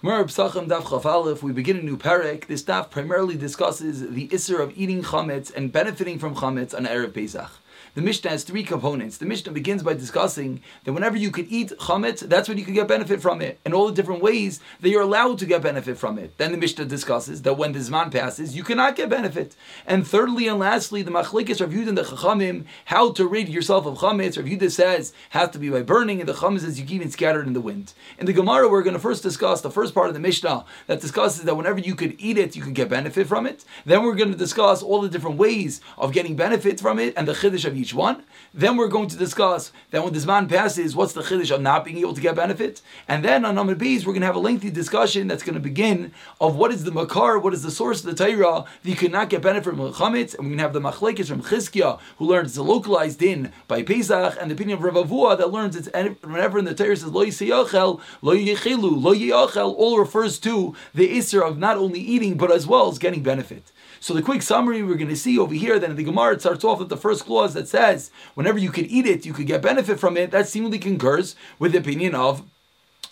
Gemara Psachim Daf Chaf Aleph, we begin a new parak. This daf primarily discusses the isser of eating chametz and benefiting from chametz on Erev Pesach. The Mishnah has three components. The Mishnah begins by discussing that whenever you could eat chametz, that's when you could get benefit from it, and all the different ways that you're allowed to get benefit from it. Then the Mishnah discusses that when the Zman passes, you cannot get benefit. And thirdly and lastly, the Machlekes Rav Yudah and the Chachamim, how to rid yourself of chametz. Rav Yudah says has to be by burning, and the Chachamim says you can scatter it in the wind. In the Gemara, we're going to first discuss the first part of the Mishnah that discusses that whenever you could eat it, you could get benefit from it. Then we're going to discuss all the different ways of getting benefit from it and the chiddush of each one. Then we're going to discuss that when the zman passes, what's the chiddush of not being able to get benefit. And then on number B's, we're going to have a lengthy discussion that's going to begin of what is the makar, what is the source of the Torah that you cannot get benefit from chametz. And we're going to have the machlekes from Chizkiah, who learns it's a localized din by Pesach, and the opinion of Rav Avua that learns it's whenever in the Torah says lo yisayachel, lo yichilu, lo yachel, all refers to the isser of not only eating but as well as getting benefit. So the quick summary we're going to see over here, then in the Gemara, it starts off with the first clause that says, whenever you could eat it, you could get benefit from it. That seemingly concurs with the opinion of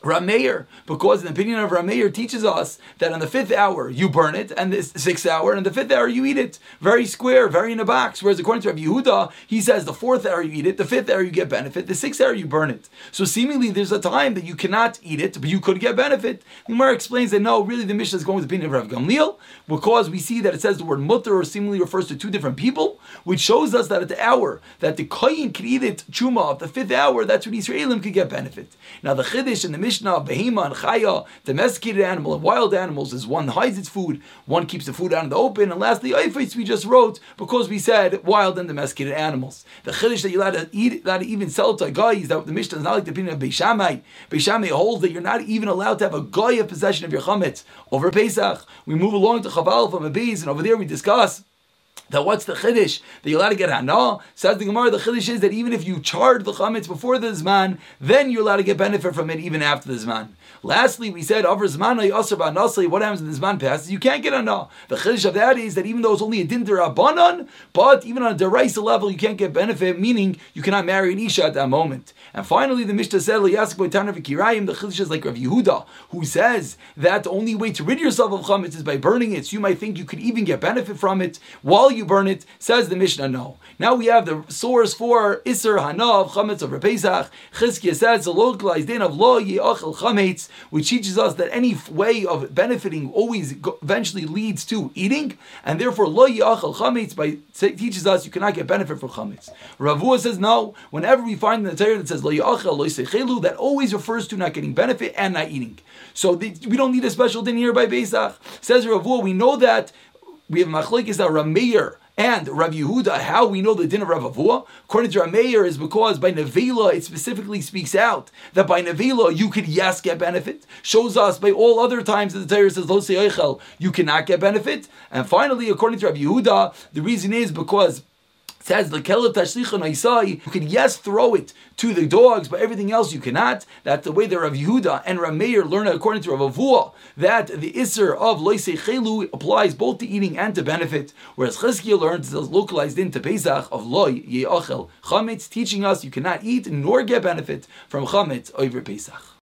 Rameir, because the opinion of Rameir teaches us that on the fifth hour you burn it, and the sixth hour, and the fifth hour you eat it. Very square, very in a box. Whereas according to Rabbi Yehuda, he says the fourth hour you eat it, the fifth hour you get benefit, the sixth hour you burn it. So seemingly there's a time that you cannot eat it, but you could get benefit. Gemara explains that no, really the Mishnah is going with the opinion of Rav Gamliel, because we see that it says the word mutter or seemingly refers to two different people, which shows us that at the hour that the koyin could eat it, chuma, of the fifth hour, that's when Israelim could get benefit. Now the Chiddush and the Mishnah, Behema and Chaya, domesticated animal and wild animals, is one hides its food, one keeps the food out in the open, and lastly, Eifetz we just wrote because we said wild and domesticated animals. The Chiddush that you're allowed to eat, to even sell to a guy is that the Mishnah is not like the opinion of Beishamai. Beishamai holds that you're not even allowed to have a guy of possession of your chametz over Pesach. We move along to Chaval from a bees, and over there we discuss that what's the chiddush that you're allowed to get hana? Says the Gemara, the chiddush is that even if you charge the chametz before the zman, then you're allowed to get benefit from it even after the zman. Lastly, we said over zman What happens when the zman passes? You can't get hana. The chiddush of that is that even though it's only a din derabanan, but even on a deraisa level, you can't get benefit, meaning you cannot marry an isha at that moment. And finally, the Mishnah said, "Liyask The chiddush is like Rav Yehuda, who says that the only way to rid yourself of chametz is by burning it. So you might think you could even get benefit from it while you burn it? Says the Mishnah, no. Now we have the source for Isser Hanav, Chametz of Pesach. Chizkiah says the localized din of Lo Ye'achel Chametz, which teaches us that any way of benefiting always eventually leads to eating, and therefore Lo Ye'achel Chametz by teaches us you cannot get benefit from Chametz. Ravua says no. Whenever we find in the Torah that says Lo Ye'achel Lo Yisechelu, that always refers to not getting benefit and not eating. So the, we don't need a special din here by Pesach. Says Ravua, we know that we have machlekes that Rameir and Rav Yehuda, how we know the din of Rav Avua, according to Rameir, is because by Nevela it specifically speaks out that by Nevela you could yes get benefit. Shows us by all other times that the Torah says Lo you cannot get benefit. And finally, according to Rav Yehuda, the reason is because says the kelev tashlicha naisai, you can yes throw it to the dogs, but everything else you cannot. That's the way that Rav Yehuda and Rameir learn according to Rav Avua, that the isser of chelu applies both to eating and to benefit, whereas Chizkiah learns it's localized into Pesach of loy ye'achel chametz, teaching us you cannot eat nor get benefit from chametz over Pesach.